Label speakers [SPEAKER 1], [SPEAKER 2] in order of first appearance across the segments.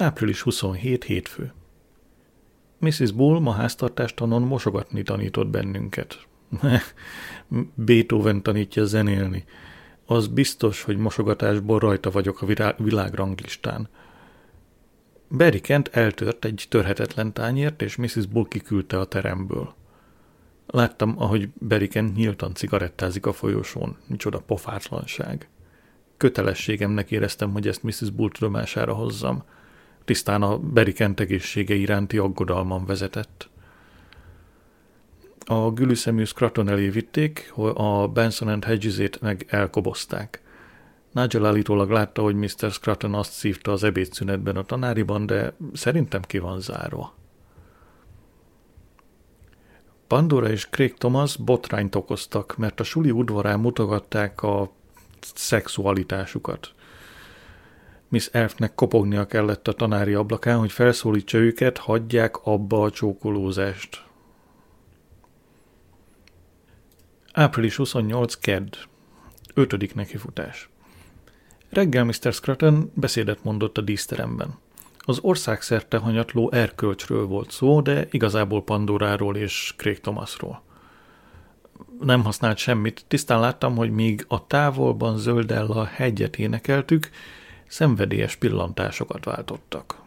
[SPEAKER 1] Április 27 hétfő. Mrs. Bull ma háztartástanon mosogatni tanított bennünket. Beethoven tanítja zenélni. Az biztos, hogy mosogatásból rajta vagyok a világranglistán. Barry Kent eltört egy törhetetlen tányért, és Mrs. Bull kiküldte a teremből. Láttam, ahogy Barry Kent nyíltan cigarettázik a folyosón. Micsoda pofátlanság. Kötelességemnek éreztem, hogy ezt Mrs. Bull tudomására hozzam. Tisztán a Barry Kent egészsége iránti aggodalmam vezetett. A gülüszemű Scraton elé vitték, a Benson and Hedges-ét meg elkobozták. Nigel állítólag látta, hogy Mr. Scraton azt szívta az ebédszünetben a tanáriban, de szerintem ki van zárva. Pandora és Craig Thomas botrányt okoztak, mert a suli udvarán mutogatták a szexualitásukat. Miss Elfnek kopognia kellett a tanári ablakán, hogy felszólítsa őket, hagyják abba a csókolózást. Április 28. Kedd. Ötödik nekifutás. Reggel Mr. Scruton beszédet mondott a díszteremben. Az országszerte hanyatló erkölcsről volt szó, de igazából Pandoráról és Craig Thomasról. Nem használt semmit, tisztán láttam, hogy míg a távolban zöldella hegyet énekeltük, szenvedélyes pillantásokat váltottak.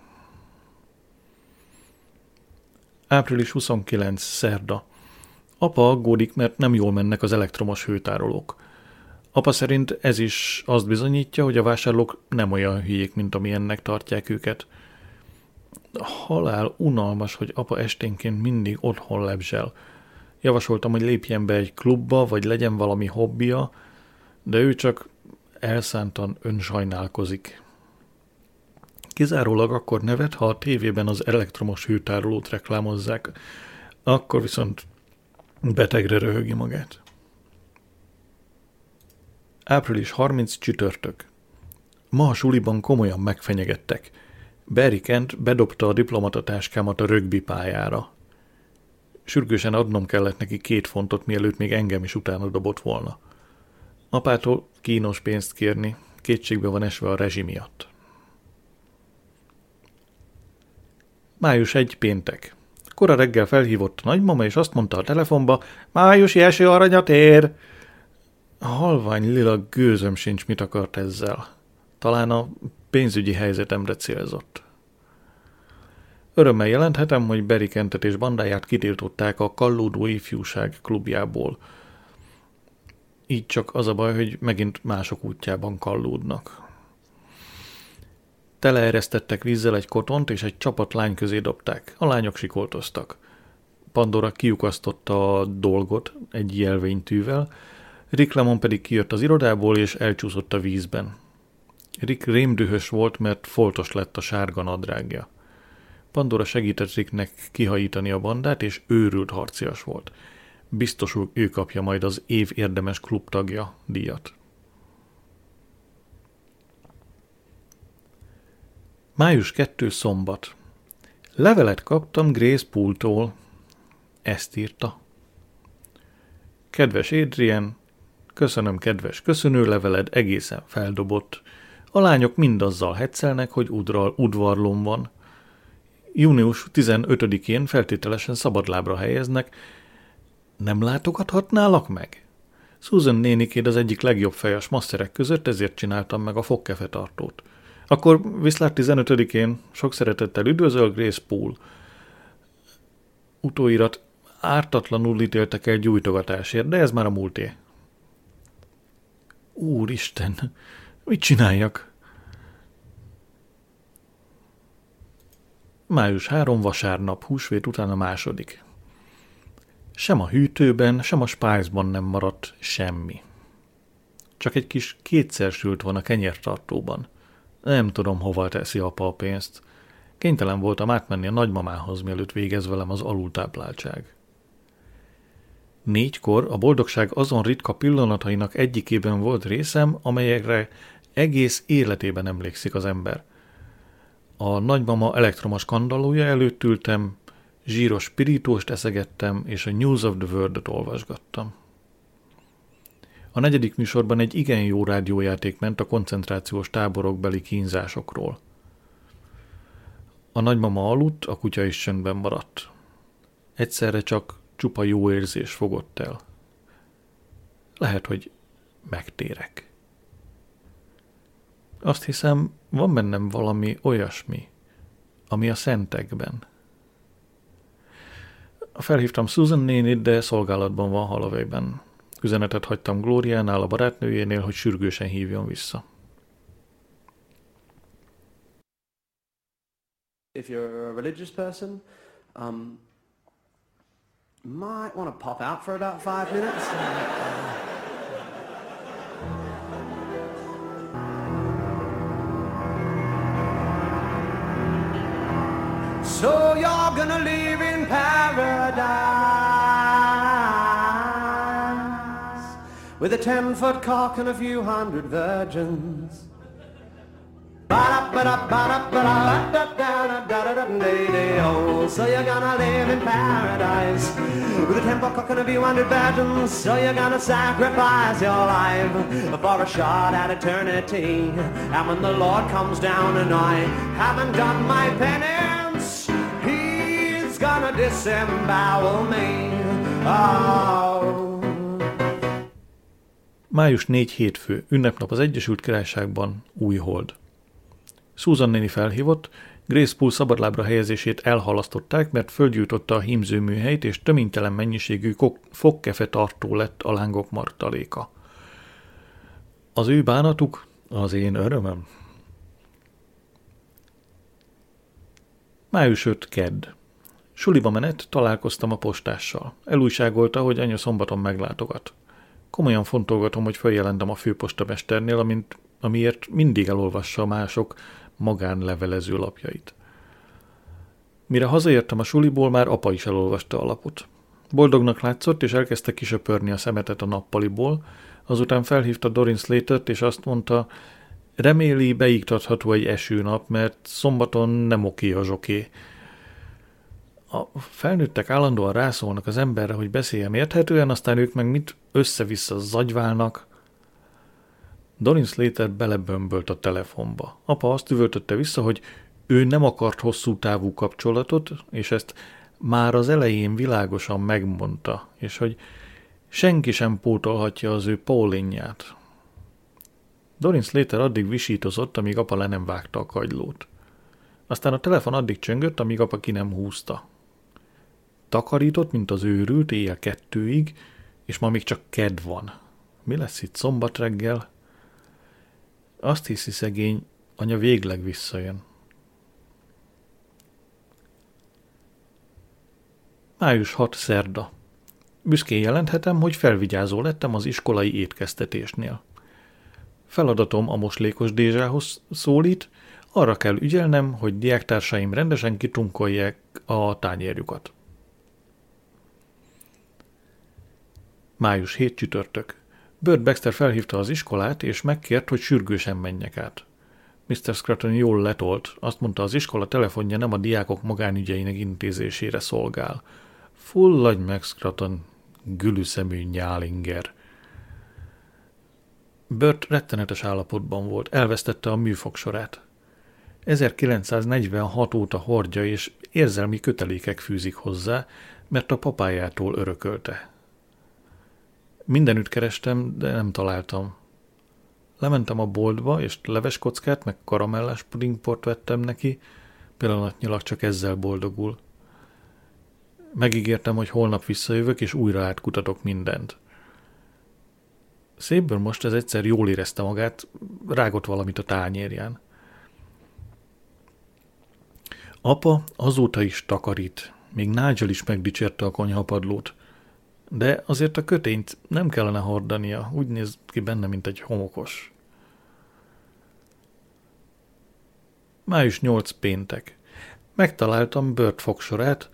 [SPEAKER 1] Április 29. Szerda. Apa aggódik, mert nem jól mennek az elektromos hőtárolók. Apa szerint ez is azt bizonyítja, hogy a vásárlók nem olyan hülyék, mint amilyennek tartják őket. Halál unalmas, hogy apa esténként mindig otthon lebzsel. Javasoltam, hogy lépjen be egy klubba, vagy legyen valami hobbija, de ő csak elszántan önsajnálkozik. Kizárólag akkor nevet, ha a tévében az elektromos hőtárolót reklámozzák, akkor viszont betegre röhögi magát. Április 30 csütörtök. Ma a suliban komolyan megfenyegettek. Barry Kent bedobta a diplomatatáskámat a rögbi pályára. Sürgősen adnom kellett neki két fontot, mielőtt még engem is utána dobott volna. Apától kínos pénzt kérni, kétségbe van esve a rezsi miatt. Május egy péntek. Kora reggel felhívott a nagymama, és azt mondta a telefonba, májusi eső aranyat ér. A halvány lila gőzöm sincs, mit akart ezzel. Talán a pénzügyi helyzetemre célzott. Örömmel jelenthetem, hogy Berikentet és bandáját kitiltották a Kallódó Ifjúság klubjából. Így csak az a baj, hogy megint mások útjában kallódnak. Teleeresztettek vízzel egy kotont, és egy csapat lány közé dobták. A lányok sikoltoztak. Pandora kiukasztotta a dolgot egy jelvénytűvel, Rick Lemon pedig kijött az irodából, és elcsúszott a vízben. Rick rémdühös volt, mert foltos lett a sárga nadrágja. Pandora segített Ricknek kihajítani a bandát, és őrült harcias volt. Biztos ő kapja majd az év érdemes klubtagja díjat. Május 2. szombat. Levelet kaptam Grace Pooltól. Ezt írta. Kedves Adrian, köszönöm kedves köszönőleveled, egészen feldobott. A lányok mindazzal hetszelnek, hogy udral, udvarlom van. Június 15-én feltételesen szabadlábra helyeznek. Nem látogathatnálak meg? Susan nénikéd az egyik legjobb fejes masterek között, ezért csináltam meg a fogkefetartót. tartót. Akkor viszlát 15-én sok szeretettel üdvözöl Grace Pool. Utóirat ártatlanul ítéltek el gyújtogatásért, de ez már a múlté. Úristen, mit csináljak? Május 3 vasárnap, húsvét után a második. Sem a hűtőben, sem a spájzban nem maradt semmi. Csak egy kis kétszer sült van a kenyértartóban. Nem tudom, hova teszi apa a pénzt. Kénytelen voltam átmenni a nagymamához, mielőtt végez velem az alultápláltság. Négykor a boldogság azon ritka pillanatainak egyikében volt részem, amelyekre egész életében emlékszik az ember. A nagymama elektromos kandallója előtt ültem, zsíros pirítóst eszegettem, és a News of the World-ot olvasgattam. A negyedik műsorban egy igen jó rádiójáték ment a koncentrációs táborokbeli kínzásokról. A nagymama aludt, a kutya is csöndben maradt. Egyszerre csak csupa jó érzés fogott el. Lehet, hogy megtérek. Azt hiszem, van bennem valami olyasmi, ami a szentekben. Felhívtam Susan nénit, de szolgálatban van Halavejben. Üzenetet hagytam Glóriánál, a barátnőjénél, hogy sürgősen hívjon vissza. If you're a religious person, um, might want to pop out for about five minutes. with a ten foot cock and a few hundred virgins. So you're gonna live in paradise with a temple cock and a few hundred virgins. So you're gonna sacrifice your life for a shot at eternity. And when the Lord comes down and I haven't done my penance, He's gonna disembowel me. Oh. Május 4 hétfő, ünnepnap az Egyesült Királyságban, új hold. Susan néni felhívott, Grace Pool szabadlábra helyezését elhalasztották, mert földgyújtotta a hímzőműhelyt, és töménytelen mennyiségű fogkefe tartó lett a lángok martaléka. Az ő bánatuk az én örömöm. Május 5. Kedd. Suliba menet, találkoztam a postással. Elújságolta, hogy anya szombaton meglátogat. Komolyan fontolgatom, hogy följelentem a főpostamesternél, amint, amiért mindig elolvassa mások magánlevelező lapjait. Mire hazaértem a suliból, már apa is elolvasta a lapot. Boldognak látszott, és elkezdte kisöpörni a szemetet a nappaliból, azután felhívta Dorin slater és azt mondta, reméli beiktatható egy esőnap, mert szombaton nem oké a zsoké. A felnőttek állandóan rászólnak az emberre, hogy beszéljem érthetően, aztán ők meg mit össze-vissza zagyválnak. Dorin Slater belebömbölt a telefonba. Apa azt üvöltötte vissza, hogy ő nem akart hosszú távú kapcsolatot, és ezt már az elején világosan megmondta, és hogy senki sem pótolhatja az ő Paulinját. Dorin Slater addig visítozott, amíg apa le nem vágta a kagylót. Aztán a telefon addig csöngött, amíg apa ki nem húzta. Takarított, mint az őrült, éjjel kettőig, és ma még csak ked van. Mi lesz itt szombat reggel? Azt hiszi szegény, anya végleg visszajön. Május 6. szerda. Büszkén jelenthetem, hogy felvigyázó lettem az iskolai étkeztetésnél. Feladatom a moslékos Dézsához szólít, arra kell ügyelnem, hogy diáktársaim rendesen kitunkolják a tányérjukat. Május 7 csütörtök. Bert Baxter felhívta az iskolát, és megkért, hogy sürgősen menjek át. Mr. Scruton jól letolt, azt mondta, az iskola telefonja nem a diákok magánügyeinek intézésére szolgál. Fulladj meg, Scruton, gülüszemű nyálinger. Bert rettenetes állapotban volt, elvesztette a műfogsorát. 1946 óta hordja, és érzelmi kötelékek fűzik hozzá, mert a papájától örökölte. Mindenütt kerestem, de nem találtam. Lementem a boltba, és leveskockát, meg karamellás pudingport vettem neki, pillanatnyilag csak ezzel boldogul. Megígértem, hogy holnap visszajövök, és újra átkutatok mindent. Szépből most ez egyszer jól érezte magát, rágott valamit a tányérján. Apa azóta is takarít, még Nigel is megdicsérte a konyhapadlót. De azért a kötényt nem kellene hordania, úgy néz ki benne, mint egy homokos. Május 8 péntek. Megtaláltam Bört fogsorát,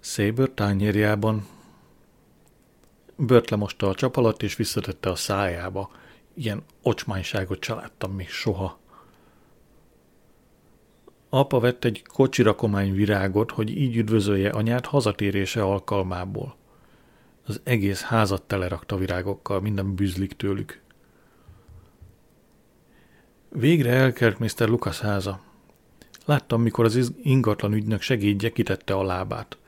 [SPEAKER 1] Szébör tányérjában. Bört lemosta a csap alatt, és visszatette a szájába. Ilyen ocsmányságot se láttam még soha. Apa vett egy kocsirakomány virágot, hogy így üdvözölje anyát hazatérése alkalmából. Az egész házat telerakta virágokkal, minden bűzlik tőlük. Végre elkelt Mr. Lucas háza. Láttam, mikor az ingatlan ügynök segédje kitette a lábát.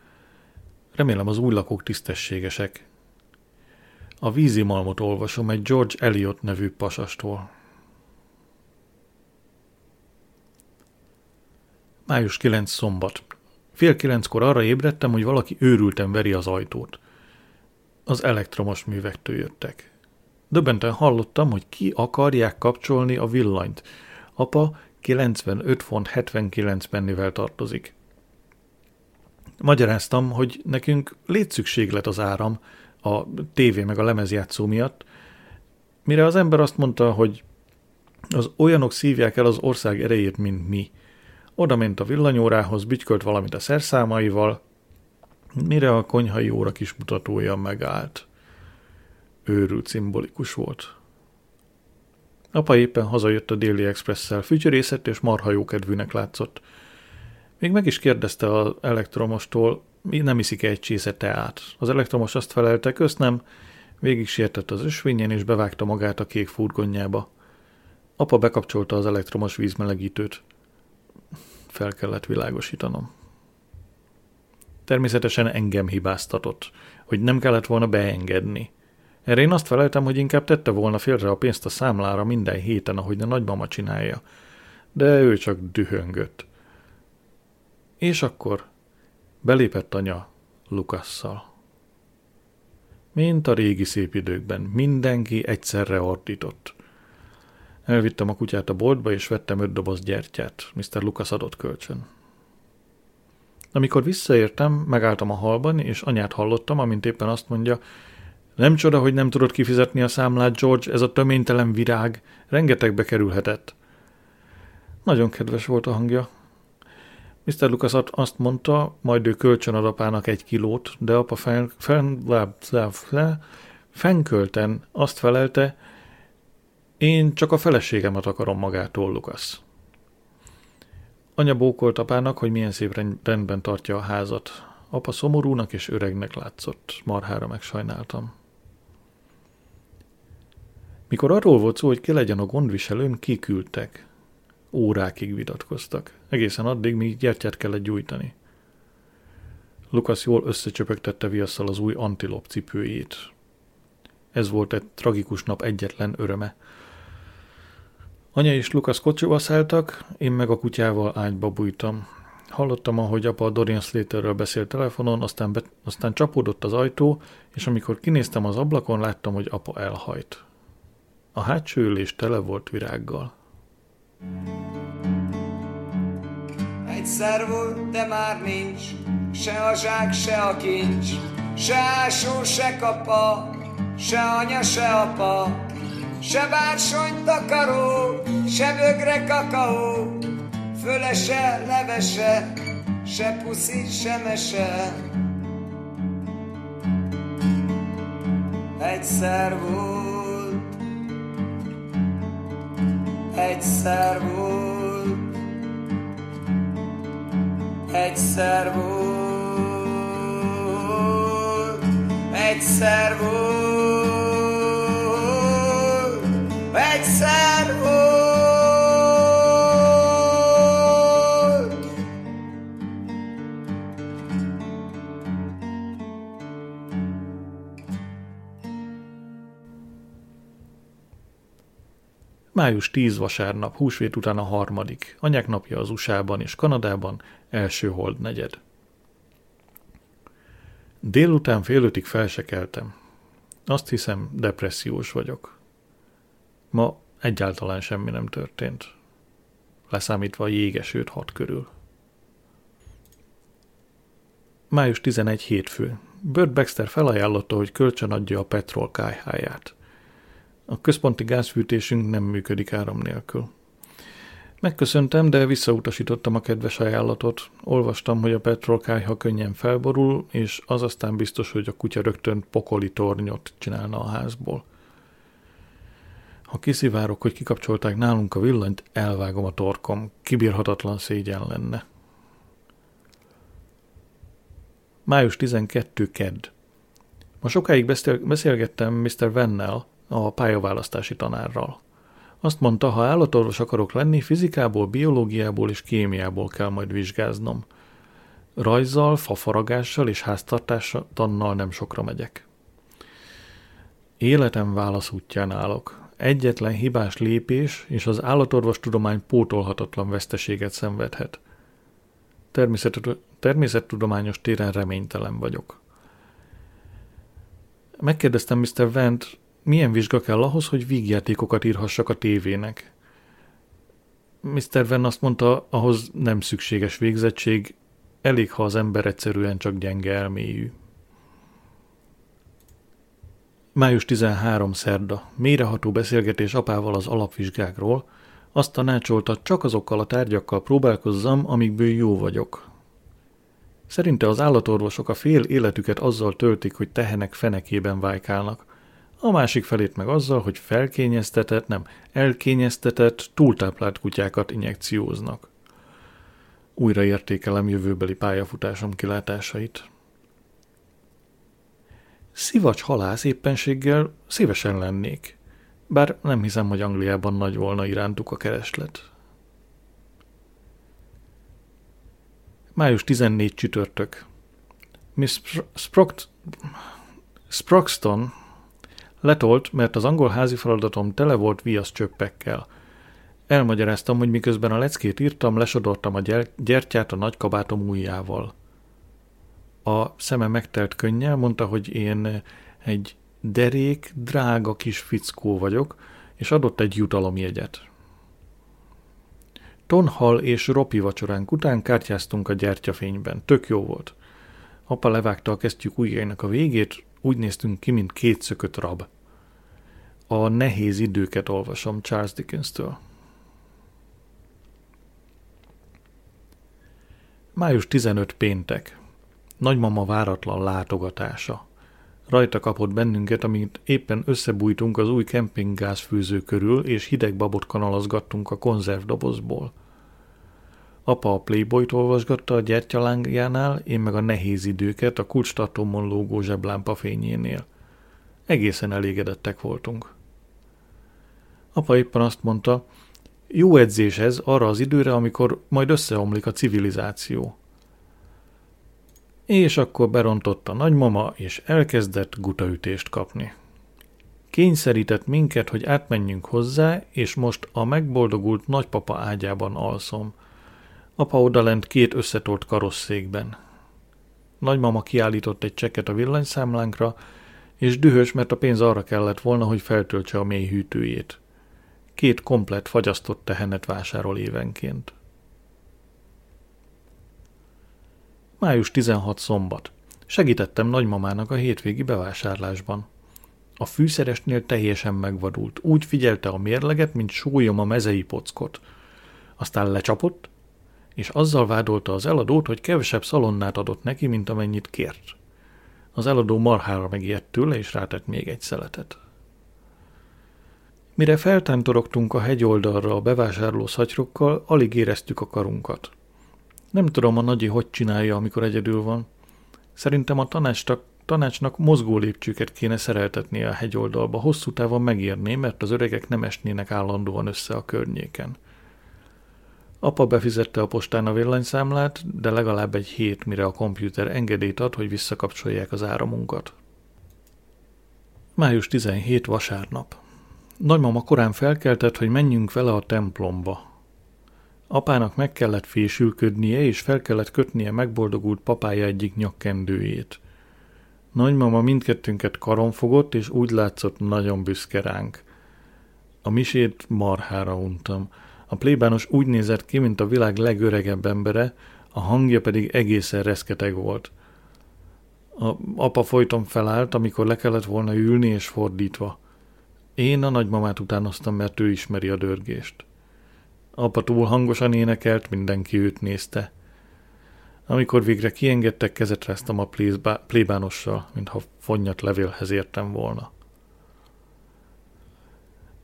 [SPEAKER 1] Remélem az új lakók tisztességesek. A vízimalmot olvasom egy George Eliot nevű pasastól. Május 9 szombat. Fél kilenckor arra ébredtem, hogy valaki őrülten veri az ajtót. Az elektromos művektől jöttek. Döbbenten hallottam, hogy ki akarják kapcsolni a villanyt. Apa 95 font 79 pennivel tartozik. Magyaráztam, hogy nekünk létszükséglet az áram, a tévé meg a lemezjátszó miatt, mire az ember azt mondta, hogy az olyanok szívják el az ország erejét, mint mi. Oda ment a villanyórához, bütykölt valamit a szerszámaival, mire a konyhai óra kis mutatója megállt. Őrült szimbolikus volt. Apa éppen hazajött a déli expresszel, fütyörészett és marha jókedvűnek látszott. Még meg is kérdezte az elektromostól, nem iszik egy csésze teát. Az elektromos azt felelte, közt nem, végig sietett az ösvényen és bevágta magát a kék furgonjába. Apa bekapcsolta az elektromos vízmelegítőt. Fel kellett világosítanom. Természetesen engem hibáztatott, hogy nem kellett volna beengedni. Erre én azt feleltem, hogy inkább tette volna félre a pénzt a számlára minden héten, ahogy a nagymama csinálja. De ő csak dühöngött. És akkor belépett anya Lukasszal. Mint a régi szép időkben, mindenki egyszerre ordított. Elvittem a kutyát a boltba, és vettem öt doboz gyertyát. Mr. Lukas adott kölcsön. Amikor visszaértem, megálltam a halban, és anyát hallottam, amint éppen azt mondja, nem csoda, hogy nem tudod kifizetni a számlát, George, ez a töménytelen virág. Rengetegbe kerülhetett. Nagyon kedves volt a hangja. Mr. Lucas azt mondta, majd ő kölcsön ad apának egy kilót, de apa fen, fen, fenkölten azt felelte, én csak a feleségemet akarom magától, Lukasz. Anya bókolt apának, hogy milyen szép rendben tartja a házat. Apa szomorúnak és öregnek látszott, marhára megsajnáltam. Mikor arról volt szó, hogy ki legyen a gondviselőm, kiküldtek. Órákig vitatkoztak. Egészen addig, míg gyertyát kellett gyújtani. Lukasz jól összecsöpögtette viasszal az új antilop cipőjét. Ez volt egy tragikus nap egyetlen öröme. Anya és Lukasz kocsiba szálltak, én meg a kutyával ágyba bújtam. Hallottam, ahogy apa a Dorian Slaterről beszélt telefonon, aztán, be, aztán csapódott az ajtó, és amikor kinéztem az ablakon, láttam, hogy apa elhajt. A hátsó ülés tele volt virággal. Egyszer volt, de már nincs, se a zsák, se a kincs, se ásó, se kapa, se anya, se apa, se bársony takaró, se bögre kakaó, fölese, levese, se puszi, se mese. Egyszer volt, egyszer volt, egyszer volt, egyszer volt, Május 10 vasárnap, húsvét után a harmadik, anyák napja az USA-ban és Kanadában, első hold negyed. Délután fél ötig felsekeltem. Azt hiszem, depressziós vagyok. Ma egyáltalán semmi nem történt. Leszámítva a jégesőt hat körül. Május 11 hétfő. Burt Baxter felajánlotta, hogy kölcsön adja a petrol kájháját. A központi gázfűtésünk nem működik áram nélkül. Megköszöntem, de visszautasítottam a kedves ajánlatot. Olvastam, hogy a petrolkájha könnyen felborul, és az aztán biztos, hogy a kutya rögtön pokoli tornyot csinálna a házból. Ha kiszivárok, hogy kikapcsolták nálunk a villanyt, elvágom a torkom. Kibírhatatlan szégyen lenne. Május 12. Kedd. Ma sokáig beszélgettem Mr. Vennel, a pályaválasztási tanárral. Azt mondta, ha állatorvos akarok lenni, fizikából, biológiából és kémiából kell majd vizsgáznom. Rajzzal, fafaragással és háztartástannal nem sokra megyek. Életem válaszútján állok. Egyetlen hibás lépés, és az állatorvostudomány pótolhatatlan veszteséget szenvedhet. Természet, természettudományos téren reménytelen vagyok. Megkérdeztem Mr. Vent, milyen vizsga kell ahhoz, hogy vígjátékokat írhassak a tévének. Mr. Venn azt mondta, ahhoz nem szükséges végzettség, elég, ha az ember egyszerűen csak gyenge elmélyű. Május 13. szerda. Méreható beszélgetés apával az alapvizsgákról. Azt tanácsolta, csak azokkal a tárgyakkal próbálkozzam, amikből jó vagyok. Szerinte az állatorvosok a fél életüket azzal töltik, hogy tehenek fenekében vájkálnak. A másik felét meg azzal, hogy felkényeztetett, nem, elkényeztetett, túltáplált kutyákat injekcióznak. Újra értékelem jövőbeli pályafutásom kilátásait. Szivacs halász éppenséggel szívesen lennék, bár nem hiszem, hogy Angliában nagy volna irántuk a kereslet. Május 14 csütörtök. Miss Sproct... Sproxton letolt, mert az angol házi feladatom tele volt viasz csöppekkel. Elmagyaráztam, hogy miközben a leckét írtam, lesodortam a gyertyát a nagy kabátom ujjával. A szeme megtelt könnyel, mondta, hogy én egy derék, drága kis fickó vagyok, és adott egy jutalomjegyet. Tonhal és Ropi vacsoránk után kártyáztunk a gyertyafényben. Tök jó volt. Apa levágta a kesztyűk ujjainak a végét, úgy néztünk ki, mint két szökött rab. A nehéz időket olvasom Charles Dickens-től. Május 15 péntek. Nagymama váratlan látogatása. Rajta kapott bennünket, amint éppen összebújtunk az új kempinggázfűző körül, és hideg babot kanalazgattunk a konzervdobozból. Apa a Playboyt olvasgatta a gyertyalángjánál, én meg a nehéz időket a kulcstartómon lógó zseblámpa fényénél. Egészen elégedettek voltunk. Apa éppen azt mondta, jó edzés ez arra az időre, amikor majd összeomlik a civilizáció. És akkor berontott a nagymama, és elkezdett gutaütést kapni. Kényszerített minket, hogy átmenjünk hozzá, és most a megboldogult nagypapa ágyában alszom. Apa odalent két összetolt karosszékben. Nagymama kiállított egy cseket a villanyszámlánkra, és dühös, mert a pénz arra kellett volna, hogy feltöltse a mély hűtőjét. Két komplet fagyasztott tehenet vásárol évenként. Május 16 szombat. Segítettem nagymamának a hétvégi bevásárlásban. A fűszeresnél teljesen megvadult. Úgy figyelte a mérleget, mint súlyom a mezei pockot. Aztán lecsapott, és azzal vádolta az eladót, hogy kevesebb szalonnát adott neki, mint amennyit kért. Az eladó marhára megijedt tőle, és rátett még egy szeletet. Mire feltántorogtunk a hegyoldalra a bevásárló szatyrokkal, alig éreztük a karunkat. Nem tudom, a nagyi hogy csinálja, amikor egyedül van. Szerintem a tanácsnak, tanácsnak mozgó lépcsőket kéne szereltetnie a hegyoldalba. Hosszú távon megérné, mert az öregek nem esnének állandóan össze a környéken. Apa befizette a postán a villanyszámlát, de legalább egy hét, mire a kompjúter engedélyt ad, hogy visszakapcsolják az áramunkat. Május 17 vasárnap. Nagymama korán felkeltett, hogy menjünk vele a templomba. Apának meg kellett fésülködnie, és fel kellett kötnie megboldogult papája egyik nyakkendőjét. Nagymama mindkettőnket karon fogott, és úgy látszott nagyon büszke ránk. A misét marhára untam. A plébános úgy nézett ki, mint a világ legöregebb embere, a hangja pedig egészen reszketeg volt. A apa folyton felállt, amikor le kellett volna ülni, és fordítva. Én a nagymamát utánoztam, mert ő ismeri a dörgést. Apa túl hangosan énekelt, mindenki őt nézte. Amikor végre kiengedtek, kezet ráztam a plébánossal, mintha fonnyat levélhez értem volna.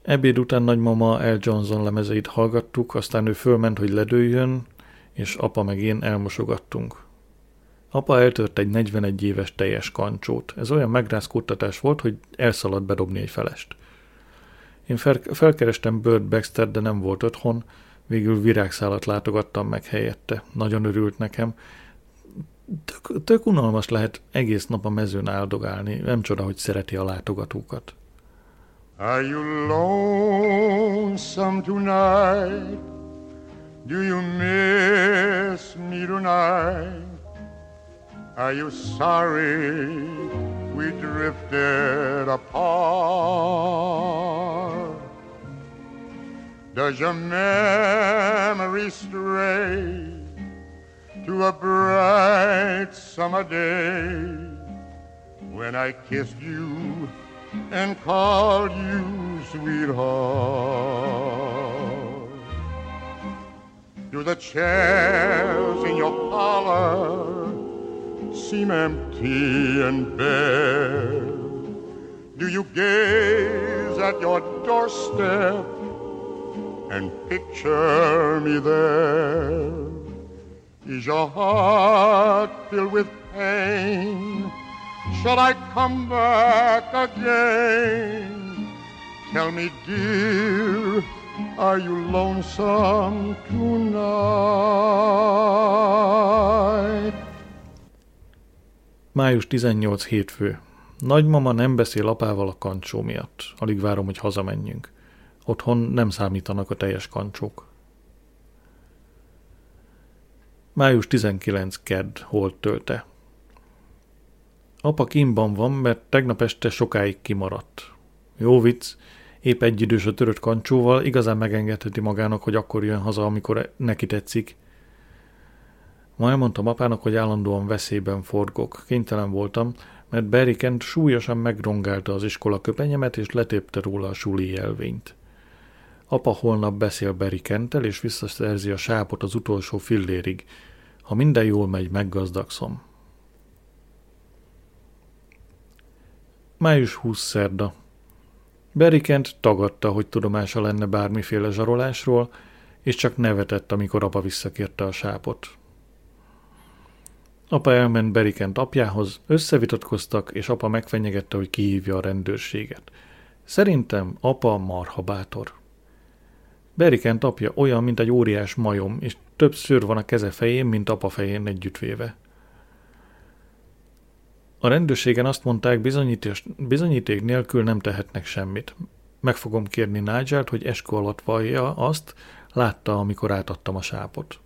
[SPEAKER 1] Ebéd után nagymama El Johnson lemezeit hallgattuk, aztán ő fölment, hogy ledőjön, és apa meg én elmosogattunk. Apa eltört egy 41 éves teljes kancsót. Ez olyan megrázkódtatás volt, hogy elszaladt bedobni egy felest Én fel, felkerestem Bird Baxter, de nem volt otthon, végül virágszálat látogattam meg helyette. Nagyon örült nekem. Tök, tök unalmas lehet egész nap a mezőn áldogálni, nem csoda, hogy szereti a látogatókat.
[SPEAKER 2] Are you lonesome tonight? Do you miss me tonight? Are you sorry we drifted apart? Does your memory stray to a bright summer day when I kissed you and called you sweetheart? Do the chairs in your parlor seem empty and bare? Do you gaze at your doorstep and picture me there? Is your heart filled with pain? Shall I come back again? Tell me, dear, are you lonesome tonight?
[SPEAKER 1] Május 18 hétfő. Nagymama nem beszél apával a kancsó miatt. Alig várom, hogy hazamenjünk. Otthon nem számítanak a teljes kancsók. Május 19 kedd, holt tölte. Apa kimban van, mert tegnap este sokáig kimaradt. Jó vicc, épp egy idős a törött kancsóval, igazán megengedheti magának, hogy akkor jön haza, amikor neki tetszik. Ma elmondtam apának, hogy állandóan veszélyben forgok. Kénytelen voltam, mert Barry Kent súlyosan megrongálta az iskola köpenyemet, és letépte róla a suli jelvényt. Apa holnap beszél Barry Kenttel, és visszaszerzi a sápot az utolsó fillérig. Ha minden jól megy, meggazdagszom. Május 20 szerda. Berikent tagadta, hogy tudomása lenne bármiféle zsarolásról, és csak nevetett, amikor apa visszakérte a sápot. Apa elment Berikent apjához, összevitatkoztak, és apa megfenyegette, hogy kihívja a rendőrséget. Szerintem apa marha bátor. Berikent apja olyan, mint egy óriás majom, és több szőr van a keze fején, mint apa fején együttvéve. A rendőrségen azt mondták, bizonyíték nélkül nem tehetnek semmit. Meg fogom kérni Nigel-t, hogy eskü alatt vallja azt, látta, amikor átadtam a sápot.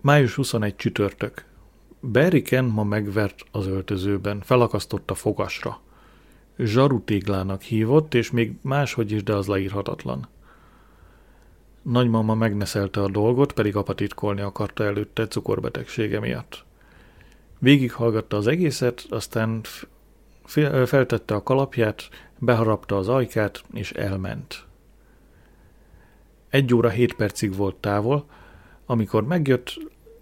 [SPEAKER 1] Május 21 csütörtök. Barry Ken ma megvert az öltözőben, felakasztotta fogasra. Zsarutéglának hívott, és még máshogy is, de az leírhatatlan. Nagymama megneszelte a dolgot, pedig apa titkolni akarta előtte cukorbetegsége miatt. Végighallgatta az egészet, aztán feltette a kalapját, beharapta az ajkát, és elment. Egy óra hét percig volt távol, amikor megjött,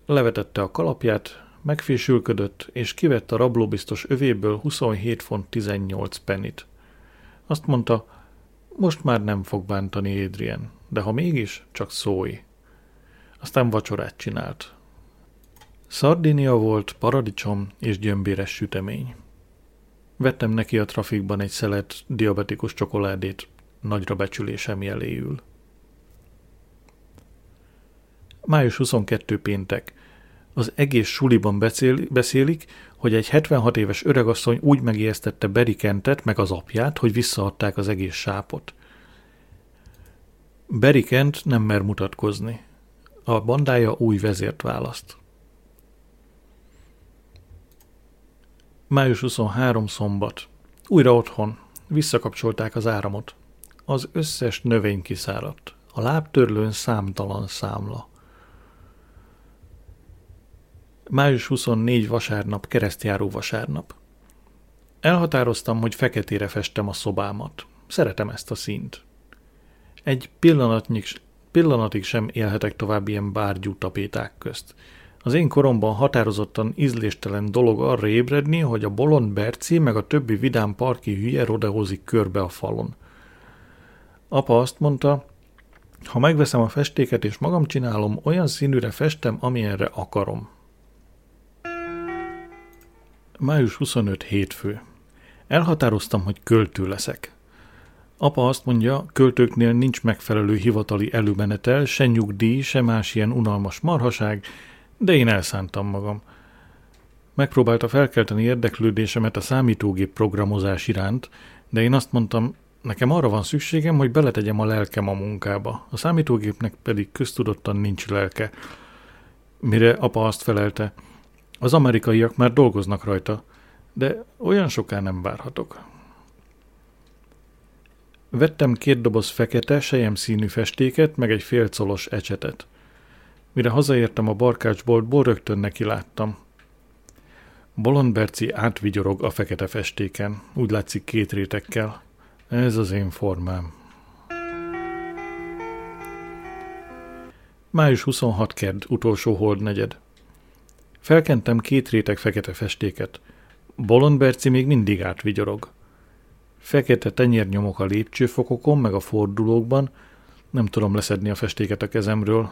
[SPEAKER 1] levetette a kalapját, megfésülködött, és kivett a rablóbiztos övéből 27 font 18 penit. Azt mondta, most már nem fog bántani Adrian de ha mégis, csak szólj. Aztán vacsorát csinált. Szardinia volt, paradicsom és gyömbéres sütemény. Vettem neki a trafikban egy szelet diabetikus csokoládét, nagyra becsülésem jeléül. Május 22 péntek. Az egész suliban beszél, beszélik, hogy egy 76 éves öregasszony úgy megijesztette Berikentet meg az apját, hogy visszaadták az egész sápot. Berikent nem mer mutatkozni. A bandája új vezért választ. Május 23 szombat. Újra otthon. Visszakapcsolták az áramot. Az összes növény kiszáradt. A lábtörlőn számtalan számla. Május 24 vasárnap, keresztjáró vasárnap. Elhatároztam, hogy feketére festem a szobámat. Szeretem ezt a színt. Egy pillanatnyig, pillanatig sem élhetek tovább ilyen bárgyú tapéták közt. Az én koromban határozottan ízléstelen dolog arra ébredni, hogy a bolond Berci meg a többi vidám parki hülye rodehozik körbe a falon. Apa azt mondta, ha megveszem a festéket és magam csinálom, olyan színűre festem, amilyenre akarom. Május 25 hétfő. Elhatároztam, hogy költő leszek. Apa azt mondja, költőknél nincs megfelelő hivatali előmenetel, se nyugdíj, se más ilyen unalmas marhaság, de én elszántam magam. Megpróbálta felkelteni érdeklődésemet a számítógép programozás iránt, de én azt mondtam, nekem arra van szükségem, hogy beletegyem a lelkem a munkába. A számítógépnek pedig köztudottan nincs lelke. Mire apa azt felelte, az amerikaiak már dolgoznak rajta, de olyan soká nem várhatok. Vettem két doboz fekete, sejem színű festéket, meg egy félcolos ecsetet. Mire hazaértem a barkácsboltból, rögtön neki láttam. Bolondberci átvigyorog a fekete festéken, úgy látszik két rétekkel. Ez az én formám. Május 26 kedd, utolsó holdnegyed. Felkentem két réteg fekete festéket. Bolondberci még mindig átvigyorog. Fekete tenyérnyomok a lépcsőfokokon, meg a fordulókban. Nem tudom leszedni a festéket a kezemről.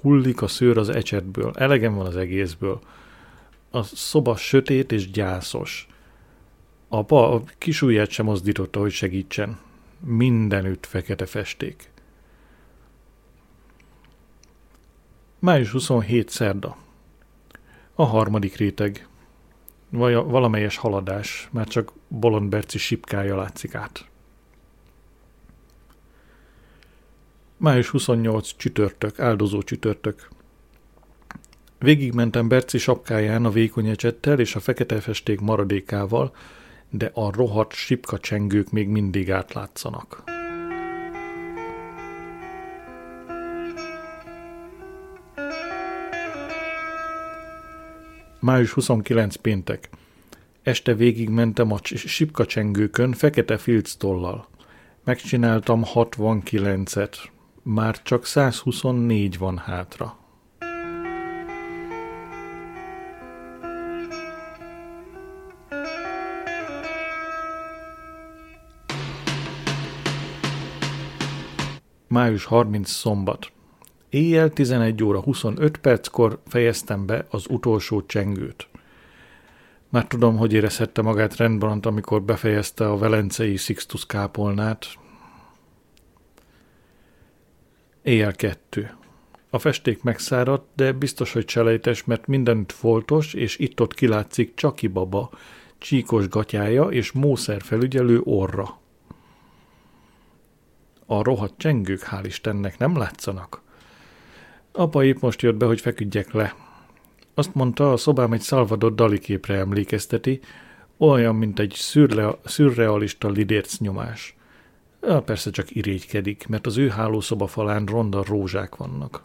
[SPEAKER 1] Hullik a szőr az ecsetből. Elegem van az egészből. A szoba sötét és gyászos. Apa a kisujját sem mozdította, hogy segítsen. Mindenütt fekete festék. Május 27 szerda. A harmadik réteg. Vaj, valamelyes haladás, már csak Bolondberci sipkája látszik át. Május 28 csütörtök, áldozó csütörtök. Végigmentem Berci sapkáján a vékony ecsettel és a fekete festék maradékával, de a rohadt sipka csengők még mindig átlátszanak. Május 29 péntek. Este végig mentem a sipkacsengőkön fekete filc tollal. Megcsináltam 69-et. Már csak 124 van hátra. Május 30 szombat. Éjjel 11 óra 25 perckor fejeztem be az utolsó csengőt. Már tudom, hogy érezhette magát Rembrandt, amikor befejezte a velencei Sixtus kápolnát. Éjjel kettő. A festék megszáradt, de biztos, hogy cselejtes, mert mindenütt foltos, és itt-ott kilátszik Csaki baba, csíkos gatyája és mószer felügyelő orra. A rohadt csengők, hál' Istennek, nem látszanak. Apa épp most jött be, hogy feküdjek le. Azt mondta, a szobám egy Salvador Dali képre emlékezteti, olyan, mint egy szürre, szürrealista lidérc nyomás. Ja, persze csak irigykedik, mert az ő hálószoba falán ronda rózsák vannak.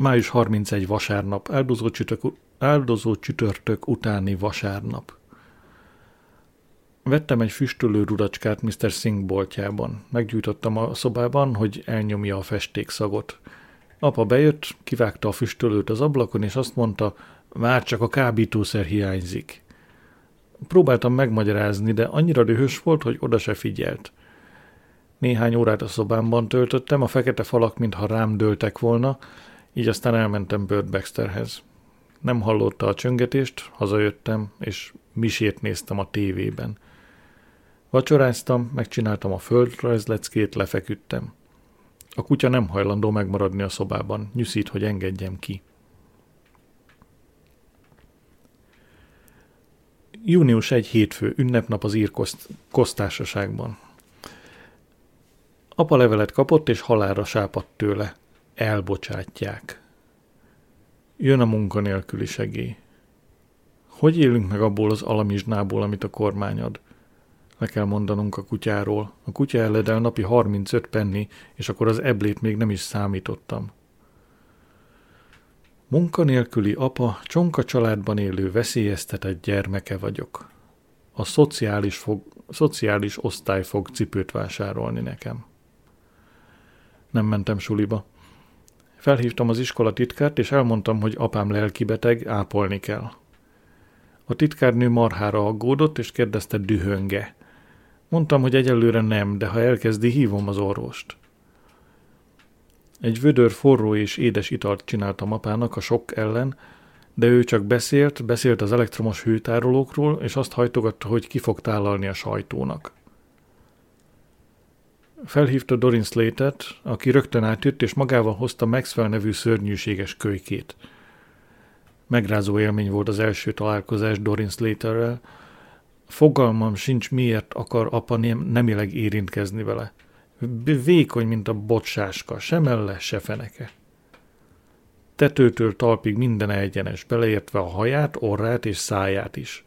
[SPEAKER 1] Május 31 vasárnap, áldozó csütörtök, áldozó csütörtök utáni vasárnap. Vettem egy füstölő rudacskát Mr. Singh boltjában. Meggyújtottam a szobában, hogy elnyomja a festékszagot. Apa bejött, kivágta a füstölőt az ablakon, és azt mondta, már csak a kábítószer hiányzik. Próbáltam megmagyarázni, de annyira dühös volt, hogy oda se figyelt. Néhány órát a szobámban töltöttem, a fekete falak, mintha rám dőltek volna, így aztán elmentem Bird Baxterhez. Nem hallotta a csöngetést, hazajöttem, és misét néztem a tévében. Vacsoráztam, megcsináltam a földrajzleckét, lefeküdtem. A kutya nem hajlandó megmaradni a szobában, nyűszít, hogy engedjem ki. Június egy hétfő, ünnepnap az ír kosztársaságban. Apa levelet kapott, és halára sápadt tőle. Elbocsátják. Jön a munkanélküli segély. Hogy élünk meg abból az alamizsnából, amit a kormány ad? Le kell mondanunk a kutyáról. A kutya elledel napi 35 penni, és akkor az eblét még nem is számítottam. Munkanélküli apa, csonka családban élő veszélyeztetett gyermeke vagyok. A szociális, fog, szociális osztály fog cipőt vásárolni nekem. Nem mentem suliba. Felhívtam az iskola titkárt, és elmondtam, hogy apám lelkibeteg, ápolni kell. A titkárnő marhára aggódott, és kérdezte dühönge. Mondtam, hogy egyelőre nem, de ha elkezdi, hívom az orvost. Egy vödör forró és édes italt csináltam apának a sok ellen, de ő csak beszélt, beszélt az elektromos hőtárolókról, és azt hajtogatta, hogy ki fog tálalni a sajtónak. Felhívta Dorin Slatet, aki rögtön átjött, és magával hozta Maxwell nevű szörnyűséges kölykét. Megrázó élmény volt az első találkozás Dorin Slaterrel. Fogalmam sincs, miért akar apa nemileg érintkezni vele. Vékony, mint a bocsáska, se melle, se feneke. Tetőtől talpig minden egyenes, beleértve a haját, orrát és száját is.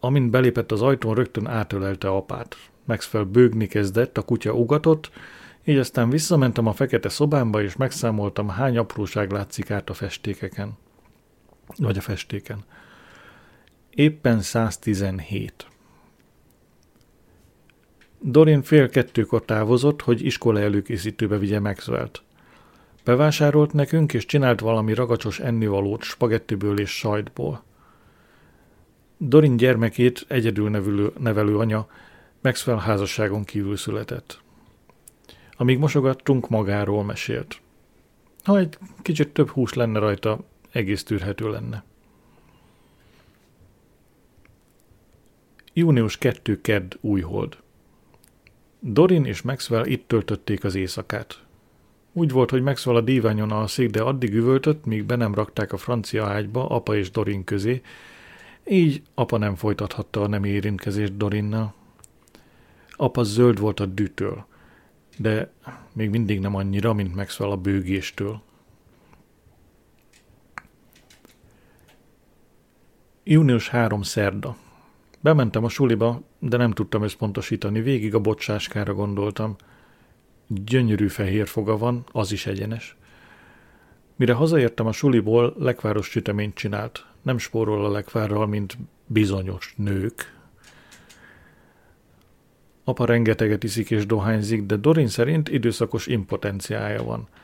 [SPEAKER 1] Amint belépett az ajtón, rögtön átölelte apát. Maxwell bőgni kezdett, a kutya ugatott, így aztán visszamentem a fekete szobámba, és megszámoltam, hány apróság látszik át a festékeken. Vagy a festéken. Éppen 117. Dorin fél kettőkor távozott, hogy iskola előkészítőbe vigye Maxwell-t. Bevásárolt nekünk, és csinált valami ragacsos ennivalót spagettiből és sajtból. Dorin gyermekét egyedül nevelő, nevelő anya Maxwell házasságon kívül született. Amíg mosogattunk, magáról mesélt. Ha egy kicsit több hús lenne rajta, egész tűrhető lenne. Június 2. Kedd újhold. Dorin és Maxwell itt töltötték az éjszakát. Úgy volt, hogy Maxwell a díványon alszik, de addig üvöltött, míg be nem rakták a francia ágyba apa és Dorin közé, így apa nem folytathatta a nem érintkezést Dorinnal. Apa zöld volt a dűtől, de még mindig nem annyira, mint Maxwell a bőgéstől. Június 3 szerda. Bementem a suliba, de nem tudtam összpontosítani, végig a bocsáskára gondoltam. Gyönyörű fehér foga van, az is egyenes. Mire hazaértem a suliból, lekváros süteményt csinált. Nem spórol a lekvárral, mint bizonyos nők. Apa rengeteget iszik és dohányzik, de Dorin szerint időszakos impotenciája van –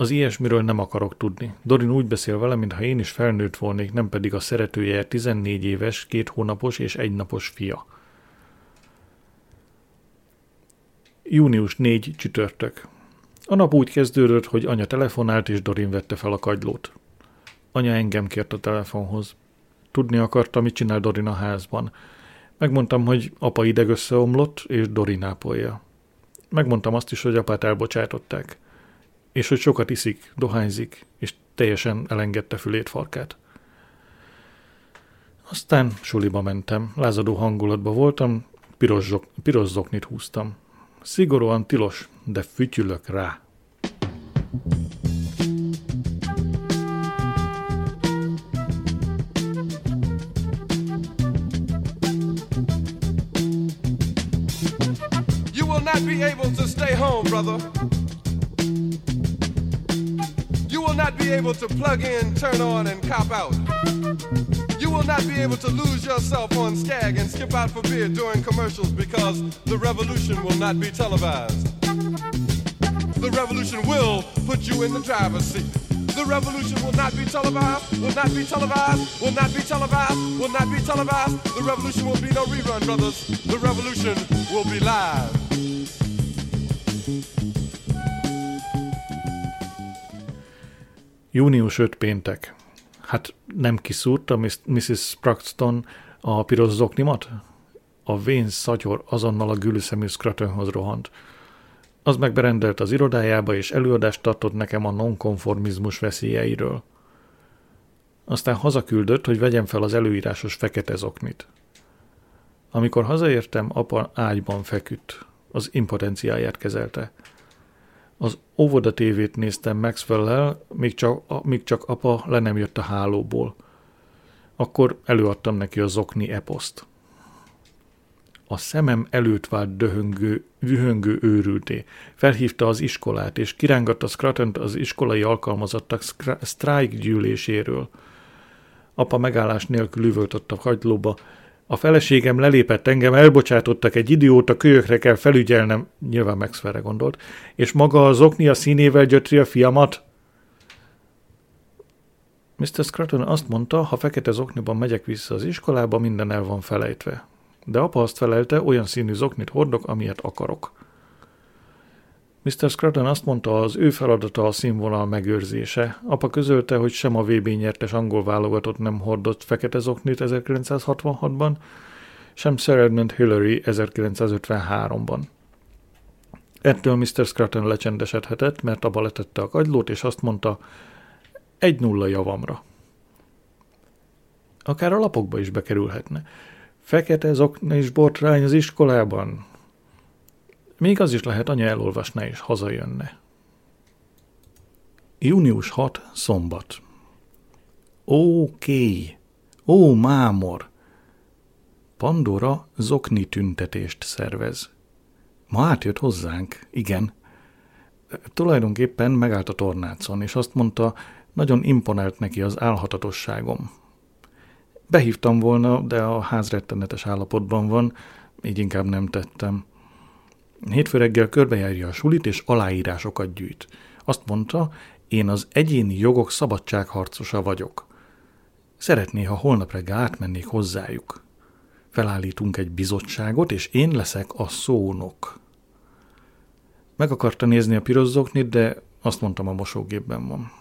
[SPEAKER 1] az ilyesmiről nem akarok tudni. Dorin úgy beszél vele, mintha én is felnőtt volnék, nem pedig a szeretője 14 éves, két hónapos és egy napos fia. Június 4 csütörtök. A nap úgy kezdődött, hogy anya telefonált, és Dorin vette fel a kagylót. Anya engem kért a telefonhoz. Tudni akarta, mit csinál Dorin a házban. Megmondtam, hogy apa ideg összeomlott, és Dorin ápolja. Megmondtam azt is, hogy apát elbocsátották és hogy sokat iszik, dohányzik, és teljesen elengedte fülét farkát. Aztán suliba mentem, lázadó hangulatba voltam, piros, zok, piros zoknit húztam. Szigorúan tilos, de fütyülök rá. You not be able to stay home, brother.
[SPEAKER 3] You will not be able to plug in, turn on, and cop out. You will not be able to lose yourself on Skag and skip out for beer during commercials because the revolution will not be televised. The revolution will put you in the driver's seat. The revolution will not be televised, will not be televised, will not be televised, will not be televised. The revolution will be no rerun, brothers. The revolution will be live.
[SPEAKER 1] Június 5 péntek. Hát nem kiszúrta Mrs. Spraxton a piros zoknimat? A vén szatyor azonnal a gülüszemű Scruttonhoz rohant. Az megberendelt az irodájába, és előadást tartott nekem a nonkonformizmus veszélyeiről. Aztán hazaküldött, hogy vegyem fel az előírásos fekete zoknit. Amikor hazaértem, apa ágyban feküdt. Az impotenciáját kezelte. Az óvoda tévét néztem Maxwell-lel, míg csak, míg csak apa le nem jött a hálóból. Akkor előadtam neki a zokni eposzt. A szemem előtt vált döhöngő, dühöngő őrülté. Felhívta az iskolát, és kirángatta Scruton az iskolai alkalmazottak strike gyűléséről. Apa megállás nélkül üvöltött a hagylóba. A feleségem lelépett engem, elbocsátottak egy idióta, kölyökre kell felügyelnem, nyilván Maxwellre gondolt, és maga az okni a színével gyötri a fiamat. Mr. Scruton azt mondta, ha fekete zokniban megyek vissza az iskolába, minden el van felejtve de apa azt felelte, olyan színű zoknit hordok, amilyet akarok. Mr. Scruton azt mondta, az ő feladata a színvonal megőrzése. Apa közölte, hogy sem a VB nyertes angol válogatott nem hordott fekete zoknit 1966-ban, sem Sir Edmund Hillary 1953-ban. Ettől Mr. Scruton lecsendesedhetett, mert abba letette a kagylót, és azt mondta, egy nulla javamra. Akár a lapokba is bekerülhetne. Fekete zokna és botrány az iskolában. Még az is lehet, anya elolvasná és hazajönne. Június 6. Szombat. Oké. Ó, mámor. Pandora zokni tüntetést szervez. Ma átjött hozzánk, igen. Tulajdonképpen megállt a tornácon, és azt mondta, nagyon imponált neki az álhatatosságom. Behívtam volna, de a ház rettenetes állapotban van, így inkább nem tettem. Hétfő reggel körbejárja a sulit, és aláírásokat gyűjt. Azt mondta, én az egyéni jogok szabadságharcosa vagyok. Szeretné, ha holnap reggel átmennék hozzájuk. Felállítunk egy bizottságot, és én leszek a szónok. Meg akarta nézni a piros zoknit, de azt mondtam, a mosógépben van.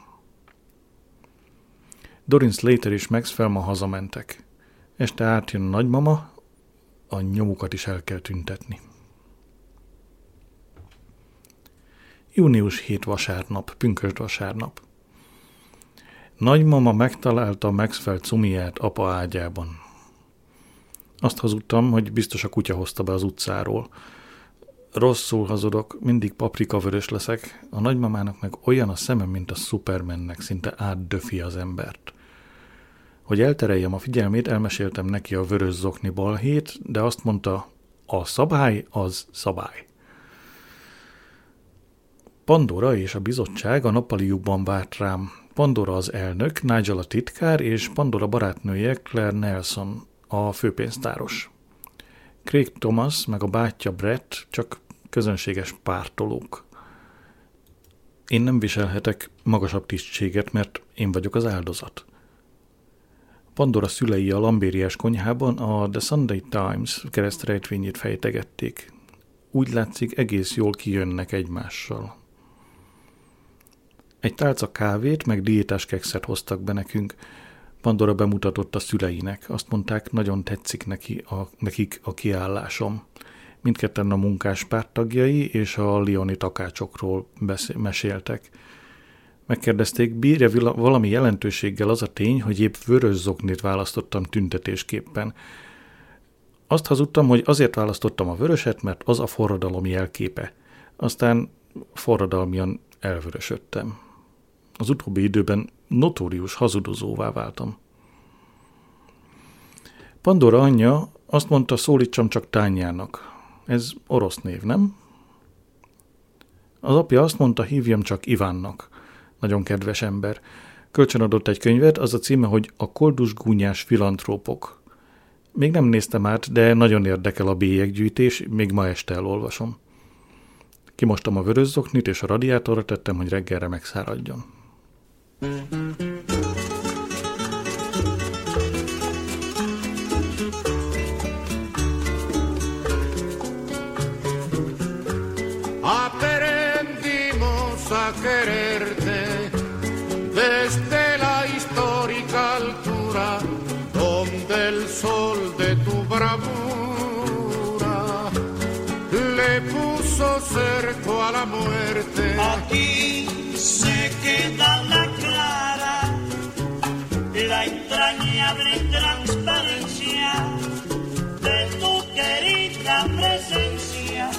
[SPEAKER 1] Dorin Slater és Max Felma hazamentek. Este átjön a nagymama, a nyomukat is el kell tüntetni. Június 7 vasárnap, pünkösd vasárnap. Nagymama megtalálta Maxwell cumiát apa ágyában. Azt hazudtam, hogy biztos a kutya hozta be az utcáról. Rosszul hazudok, mindig paprikavörös leszek, a nagymamának meg olyan a szemem, mint a Supermannek, szinte átdöfi az embert. Hogy eltereljem a figyelmét, elmeséltem neki a vörös zokni balhét, de azt mondta, a szabály az szabály. Pandora és a bizottság a nappaliukban várt rám. Pandora az elnök, Nigel a titkár, és Pandora barátnője Claire Nelson, a főpénztáros. Craig Thomas meg a bátyja Brett csak közönséges pártolók. Én nem viselhetek magasabb tisztséget, mert én vagyok az áldozat. Pandora szülei a lambériás konyhában a The Sunday Times keresztrejtvényét fejtegették. Úgy látszik, egész jól kijönnek egymással. Egy tálca kávét, meg diétás kekszet hoztak be nekünk. Pandora bemutatott a szüleinek. Azt mondták, nagyon tetszik neki a, nekik a kiállásom. Mindketten a munkás párttagjai és a Lioni takácsokról beszél, meséltek. Megkérdezték, bírja valami jelentőséggel az a tény, hogy épp vörös zoknit választottam tüntetésképpen. Azt hazudtam, hogy azért választottam a vöröset, mert az a forradalom jelképe. Aztán forradalmian elvörösödtem. Az utóbbi időben notórius hazudozóvá váltam. Pandora anyja azt mondta, szólítsam csak tányának. Ez orosz név, nem? Az apja azt mondta, hívjam csak Ivánnak. Nagyon kedves ember. Kölcsönadott egy könyvet, az a címe, hogy A koldus gúnyás filantrópok. Még nem néztem át, de nagyon érdekel a bélyeggyűjtés, még ma este elolvasom. Kimostam a vörös és a radiátorra tettem, hogy reggelre megszáradjon.
[SPEAKER 2] Aprendimos a quererte desde la histórica altura donde el sol de tu bravura le puso cerco a la muerte.
[SPEAKER 4] Aquí se queda la entrañable transparencia de tu querida presencia,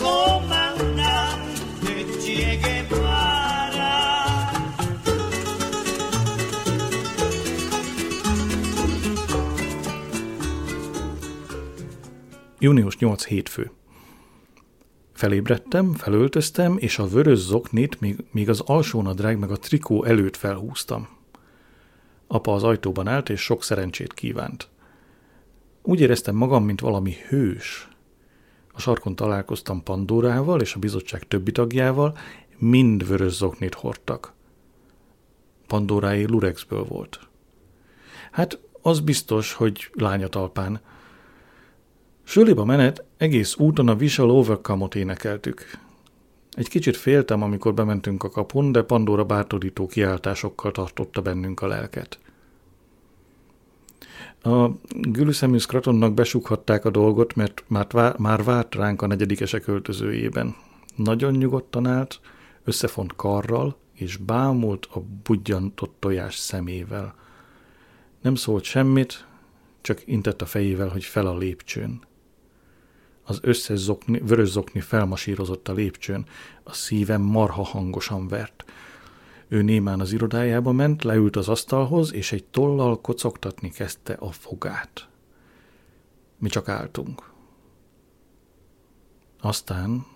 [SPEAKER 4] comandante Che Guevara.
[SPEAKER 1] Június 8 hétfő. Felébredtem, felöltöztem, és a vörös zoknit még, még az alsónadrág meg a trikó előtt felhúztam. Apa az ajtóban állt, és sok szerencsét kívánt. Úgy éreztem magam, mint valami hős. A sarkon találkoztam Pandórával és a bizottság többi tagjával, mind vörös zoknit hordtak. Pandórái Lurexből volt. Hát az biztos, hogy lányatalpán. Sölébe menet egész úton a Visual Overcome-ot énekeltük. Egy kicsit féltem, amikor bementünk a kapun, de Pandora bátorító kiáltásokkal tartotta bennünk a lelket. A gülüszemű Scratonnak besughatták a dolgot, mert már, vá- már várt ránk a negyedikesek költözőjében. Nagyon nyugodtan állt, összefont karral, és bámult a budjantott tojás szemével. Nem szólt semmit, csak intett a fejével, hogy fel a lépcsőn. Az összes zokni, vörös zokni felmasírozott a lépcsőn, a szívem marha hangosan vert. Ő némán az irodájába ment, leült az asztalhoz, és egy tollal kocogtatni kezdte a fogát. Mi csak álltunk. Aztán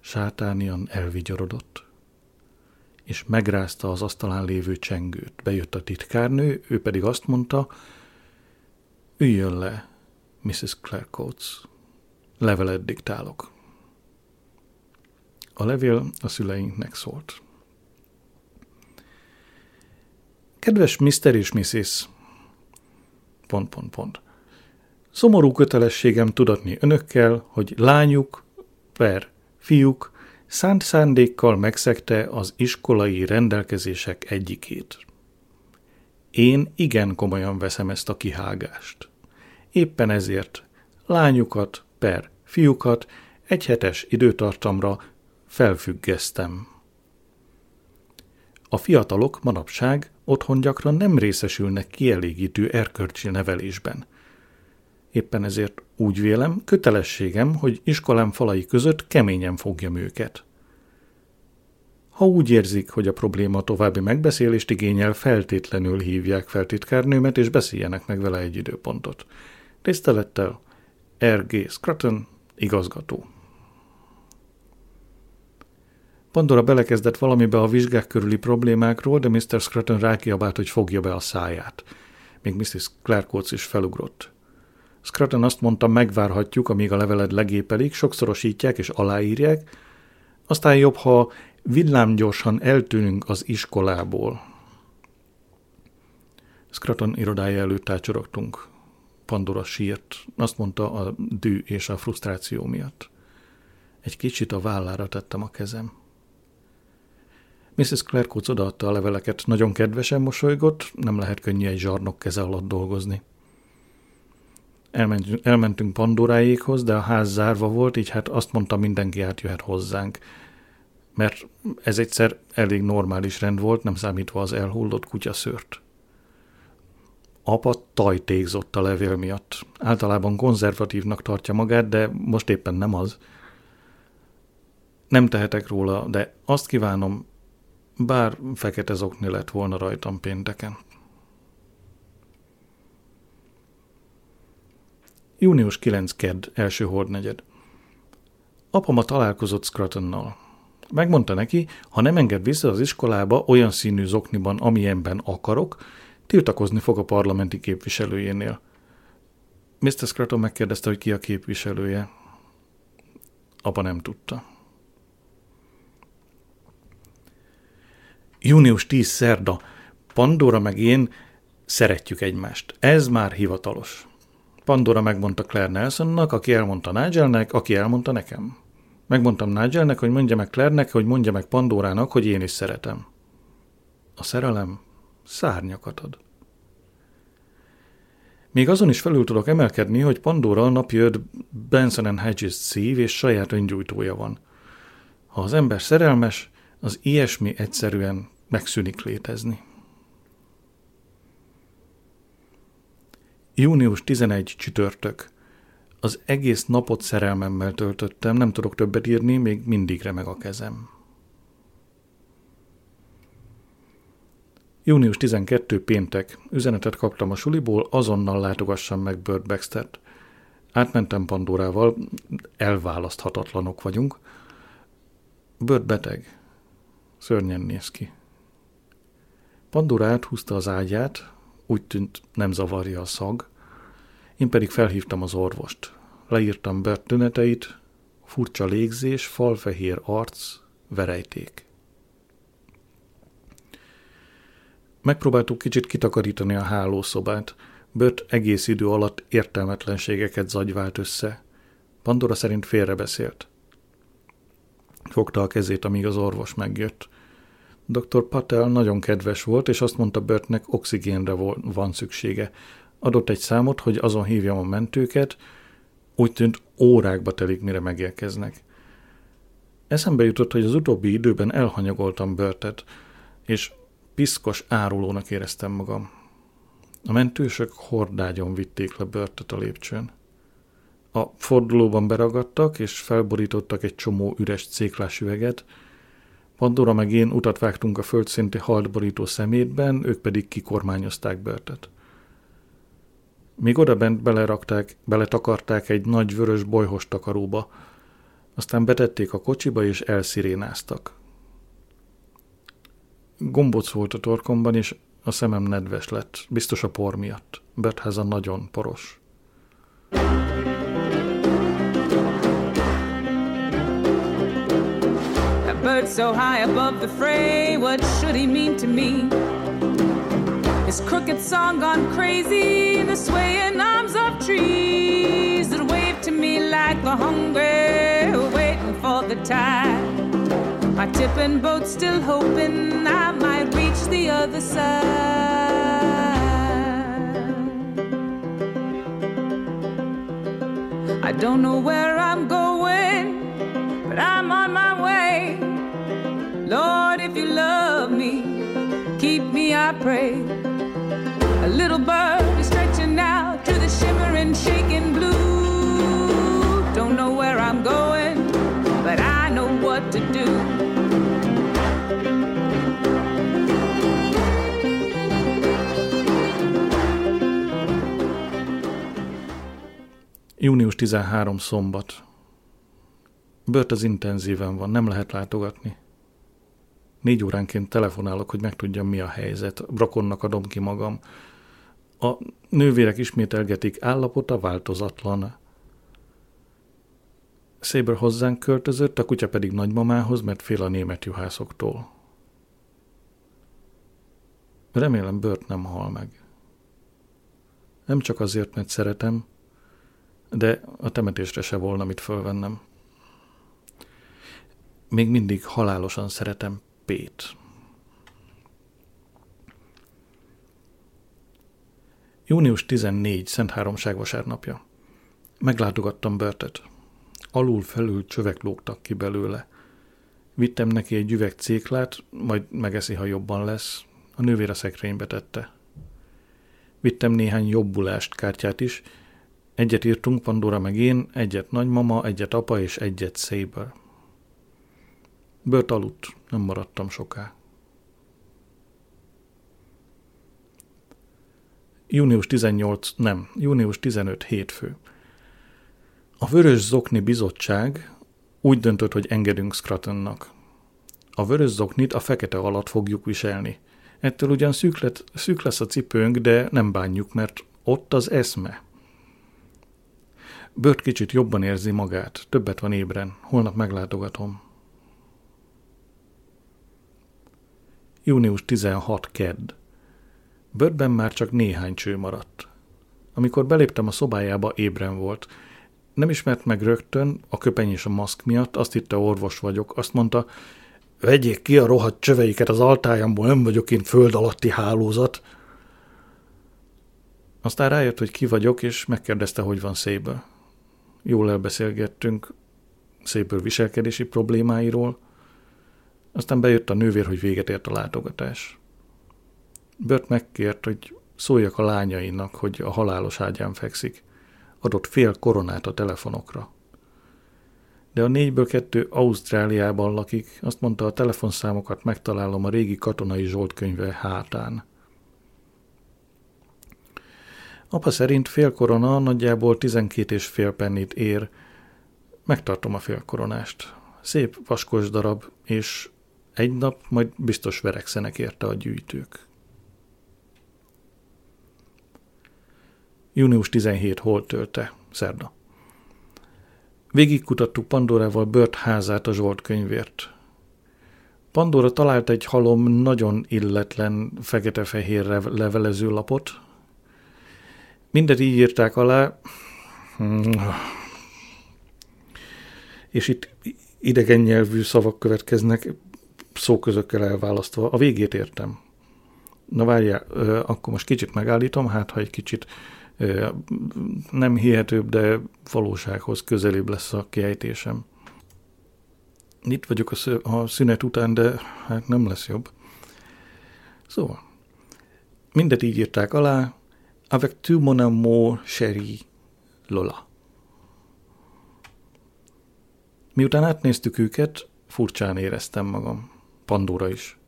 [SPEAKER 1] sátánian elvigyorodott, és megrázta az asztalán lévő csengőt. Bejött a titkárnő, ő pedig azt mondta, üljön le, Mrs. Clare. Levelet diktálok. A levél a szüleinknek szólt. Kedves Mr. és Mrs. Pont, pont, pont. Szomorú kötelességem tudatni önökkel, hogy lányuk, per fiúk szánt szándékkal megszegte az iskolai rendelkezések egyikét. Én igen komolyan veszem ezt a kihágást. Éppen ezért lányukat per fiúkat egy hetes időtartamra felfüggesztem. A fiatalok manapság otthon gyakran nem részesülnek kielégítő erkölcsi nevelésben. Éppen ezért úgy vélem, kötelességem, hogy iskolám falai között keményen fogjam őket. Ha úgy érzik, hogy a probléma további megbeszélést igényel, feltétlenül hívják fel titkárnőmet, és beszéljenek meg vele egy időpontot. Tisztelettel, R.G. Scruton, igazgató. Pandora belekezdett valamibe a vizsgák körüli problémákról, de Mr. Scruton rákiabált, hogy fogja be a száját. Még Mrs. Clarkotz is felugrott. Scruton azt mondta, megvárhatjuk, amíg a leveled legépelik, sokszorosítják és aláírják, aztán jobb, ha villámgyorsan eltűnünk az iskolából. Scruton irodája előtt ácsorogtunk. Pandora sírt. Azt mondta a dű és a frusztráció miatt. Egy kicsit a vállára tettem a kezem. Mrs. Clarkotz odaadta a leveleket, nagyon kedvesen mosolygott, nem lehet könnyű egy zsarnok keze alatt dolgozni. Elmentünk, elmentünk Pandoráékhoz, de a ház zárva volt, így hát azt mondta, mindenki átjöhet hozzánk. Mert ez egyszer elég normális rend volt, nem számítva az elhullott kutyaszőrt. Apa tajtékzott a levél miatt. Általában konzervatívnak tartja magát, de most éppen nem az. Nem tehetek róla, de azt kívánom, bár fekete zokni lett volna rajtam pénteken. Június 9 kedd, első hordnegyed. Apama találkozott Scrutonnal. Megmondta neki, ha nem enged vissza az iskolába olyan színű zokniban, amilyenben akarok, tiltakozni fog a parlamenti képviselőjénél. Mr. Scraton megkérdezte, hogy ki a képviselője. Apa nem tudta. Június 10 szerda. Pandora meg én szeretjük egymást. Ez már hivatalos. Pandora megmondta Claire Nelsonnak, aki elmondta Nigelnek, aki elmondta nekem. Megmondtam Nigelnek, hogy mondja meg Claire-nek, hogy mondja meg Pandorának, hogy én is szeretem. A szerelem szárnyakat ad. Még azon is felül tudok emelkedni, hogy Pandora napjöd Benson Hedges szív és saját öngyújtója van. Ha az ember szerelmes, az ilyesmi egyszerűen megszűnik létezni. Június 11 csütörtök. Az egész napot szerelmemmel töltöttem, nem tudok többet írni, még mindig remeg a kezem. Június 12 péntek. Üzenetet kaptam a suliból, azonnal látogassam meg Bird Baxtert. Átmentem Pandorával, elválaszthatatlanok vagyunk. Bird beteg. Szörnyen néz ki. Pandora áthúzta az ágyát, úgy tűnt nem zavarja a szag. Én pedig felhívtam az orvost. Leírtam Bert tüneteit, furcsa légzés, falfehér arc, verejték. Megpróbáltuk kicsit kitakarítani a hálószobát. Bört egész idő alatt értelmetlenségeket zagyvált össze. Pandora szerint félrebeszélt. Fogta a kezét, amíg az orvos megjött. Dr. Patel nagyon kedves volt, és azt mondta Bertnek, oxigénre van szüksége. Adott egy számot, hogy azon hívjam a mentőket, úgy tűnt órákba telik, mire megérkeznek. Eszembe jutott, hogy az utóbbi időben elhanyagoltam Börtet, és piszkos árulónak éreztem magam. A mentősök hordágyon vitték le Börtet a lépcsőn. A fordulóban beragadtak, és felborítottak egy csomó üres céklás üveget, Pandora meg én utat vágtunk a földszinti haltborító szemétben, ők pedig kikormányozták Börtet. Még oda bent belerakták, beletakarták egy nagy vörös bolyhos takaróba, aztán betették a kocsiba és elszirénáztak. Gomboc volt a torkomban, és a szemem nedves lett, biztos a por miatt. Bertháza nagyon poros. bird so high above the fray, what should he mean to me? His crooked song gone crazy, the swaying arms of trees that wave to me like the hungry waiting for the tide. My tipping boat still hoping I might reach the other side. I don't know where I'm going, but I'm on my way. Lord, if you love me, keep me, I pray. A little bird Június 13 szombat. Bört az intenzíven van, nem lehet látogatni. Négy óránként telefonálok, hogy megtudjam, mi a helyzet. Brakonnak adom ki magam. A nővérek ismételgetik, állapota változatlan. Saber hozzánk költözött, a kutya pedig nagymamához, mert fél a német juhászoktól. Remélem Bört nem hal meg. Nem csak azért, mert szeretem, de a temetésre se volna mit fölvennem. Még mindig halálosan szeretem Pét. Június 14. Szent Háromság vasárnapja. Meglátogattam Börtet. Alul-felül csövek lógtak ki belőle. Vittem neki egy üveg céklát, majd megeszi, ha jobban lesz. A nővér a szekrénybe tette. Vittem néhány jobbulást kártyát is. Egyet írtunk Pandora meg én, egyet nagymama, egyet apa és egyet Saber. Bört aludt, nem maradtam soká. Június 18, nem, június 15 hétfő. A Vörös Zokni Bizottság úgy döntött, hogy engedünk Scratonnak. A vörös zoknit a fekete alatt fogjuk viselni. Ettől ugyan szűk, lett, szűk lesz a cipőnk, de nem bánjuk, mert ott az eszme. Bört kicsit jobban érzi magát, többet van ébren, holnap meglátogatom. Június 16 kedd. Börtben már csak néhány cső maradt. Amikor beléptem a szobájába, ébren volt. Nem ismert meg rögtön, a köpeny és a maszk miatt, azt hitte orvos vagyok, azt mondta, vegyék ki a rohadt csöveiket az altájamból, nem vagyok én föld alatti hálózat. Aztán rájött, hogy ki vagyok, és megkérdezte, hogy van széből. Jól elbeszélgettünk szépből viselkedési problémáiról, aztán bejött a nővér, hogy véget ért a látogatás. Bört megkért, hogy szóljak a lányainak, hogy a halálos ágyán fekszik. Adott fél koronát a telefonokra. De a négyből kettő Ausztráliában lakik, azt mondta, a telefonszámokat megtalálom a régi katonai zsoltkönyve hátán. Apa szerint fél korona nagyjából 12 és fél pennit ér. Megtartom a fél koronást. Szép vaskos darab, és egy nap majd biztos verekszenek érte a gyűjtők. Június 17 hol tölte, szerda. Végigkutattuk Pandorával Bört házát a Zsolt könyvért. Pandora talált egy halom nagyon illetlen fekete-fehér levelező lapot. Mindet így írták alá, és itt idegen nyelvű szavak következnek, szóközökkel elválasztva. A végét értem. Na várjál, akkor most kicsit megállítom, hát ha egy kicsit nem hihetőbb, de valósághoz közelébb lesz a kiejtésem. Itt vagyok a szünet után, de hát nem lesz jobb. Szóval, mindet így írták alá, avec tout mon amour chéri, Lola. Miután átnéztük őket, furcsán éreztem magam. Pandora is.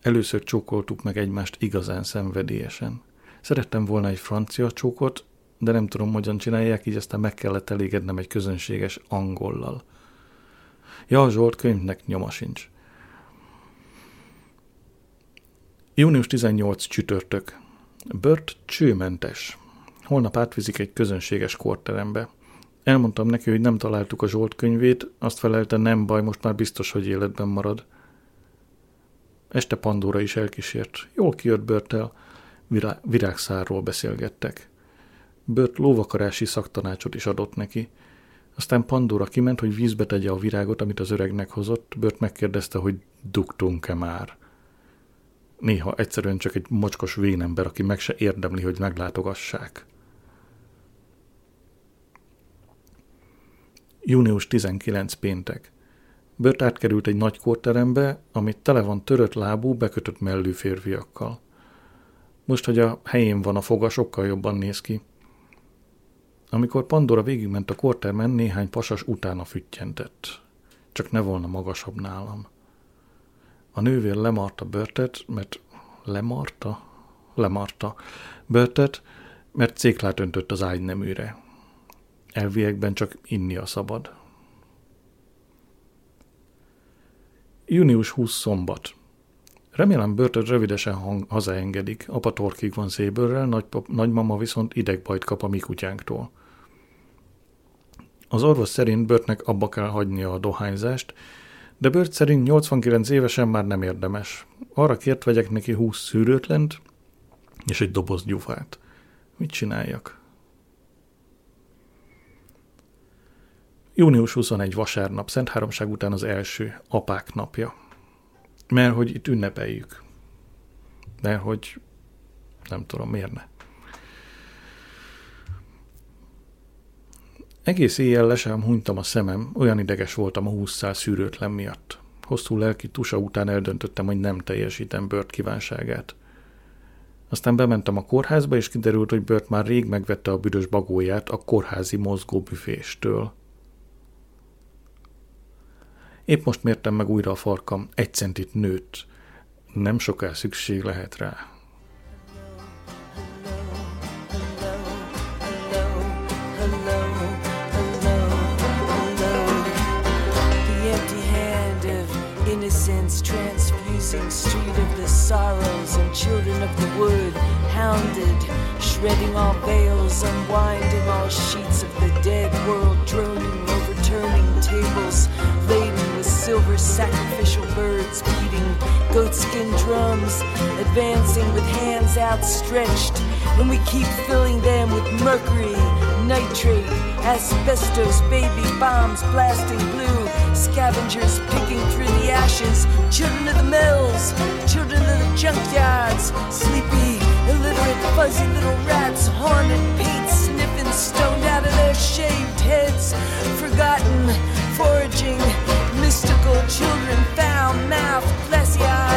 [SPEAKER 1] Először csókoltuk meg egymást igazán szenvedélyesen. Szerettem volna egy francia csókot, de nem tudom, hogyan csinálják, így aztán meg kellett elégednem egy közönséges angollal. Ja, a Zsolt könyvnek nyoma sincs. Június 18 csütörtök. Bört csőmentes. Holnap átvizik egy közönséges korterembe. Elmondtam neki, hogy nem találtuk a Zsolt könyvét, azt felelte, nem baj, most már biztos, hogy életben marad. Este Pandora is elkísért. Jól kijött Börtel, virá- virágszárról beszélgettek. Bört lóvakarási szaktanácsot is adott neki. Aztán Pandora kiment, hogy vízbe tegye a virágot, amit az öregnek hozott. Bört megkérdezte, hogy dugtunk-e már. Néha egyszerűen csak egy mocskos vénember, aki meg se érdemli, hogy meglátogassák. Június 19 péntek. Bört átkerült egy nagy kórterembe, amit tele van törött lábú, bekötött mellű férfiakkal. Most, hogy a helyén van a foga, sokkal jobban néz ki. Amikor Pandora végigment a kórtermen, néhány pasas utána füttyentett. Csak ne volna magasabb nálam. A nővér lemarta börtet, mert lemarta? Lemarta börtet, mert céklát öntött az ágyneműre. Elviekben csak inni a szabad. Június 20 szombat. Remélem börtöt rövidesen hang, hazaengedik, apa torkig van szébőrrel, nagypap, nagymama viszont idegbajt kap a mi kutyánktól. Az orvos szerint Börtnek abba kell hagynia a dohányzást, de Bört szerint 89 évesen már nem érdemes. Arra kért vegyek neki 20 szűrőtlent és egy doboz gyufát. Mit csináljak? Június 21 vasárnap, Szent Háromság után az első, apák napja. Mert hogy itt ünnepeljük. Mert hogy nem tudom, miért ne. Egész éjjel le sem hunytam a szemem, olyan ideges voltam a húszszál szűrőtlen miatt. Hosszú lelki tusa után eldöntöttem, hogy nem teljesítem Bört kívánságát. Aztán bementem a kórházba, és kiderült, hogy Bört már rég megvette a büdös bagóját a kórházi mozgóbüféstől. Épp most mértem meg újra a farkam, egy centit nőtt. Nem soká szükség lehet rá.
[SPEAKER 5] Transfusing street of the sorrows and children of the wood hounded shredding all veils unwinding all sheets of the dead world droning overturning tables laden with silver sacrificial birds beating goatskin drums advancing with hands outstretched and we keep filling them with mercury nitrate asbestos baby bombs blasting blue Scavengers picking through the ashes, children of the mills, children of the junkyards, sleepy, illiterate, fuzzy little rats, haunted paint sniffing, stoned out of their shaved heads, forgotten, foraging, mystical children, foul mouthed, glassy eyes.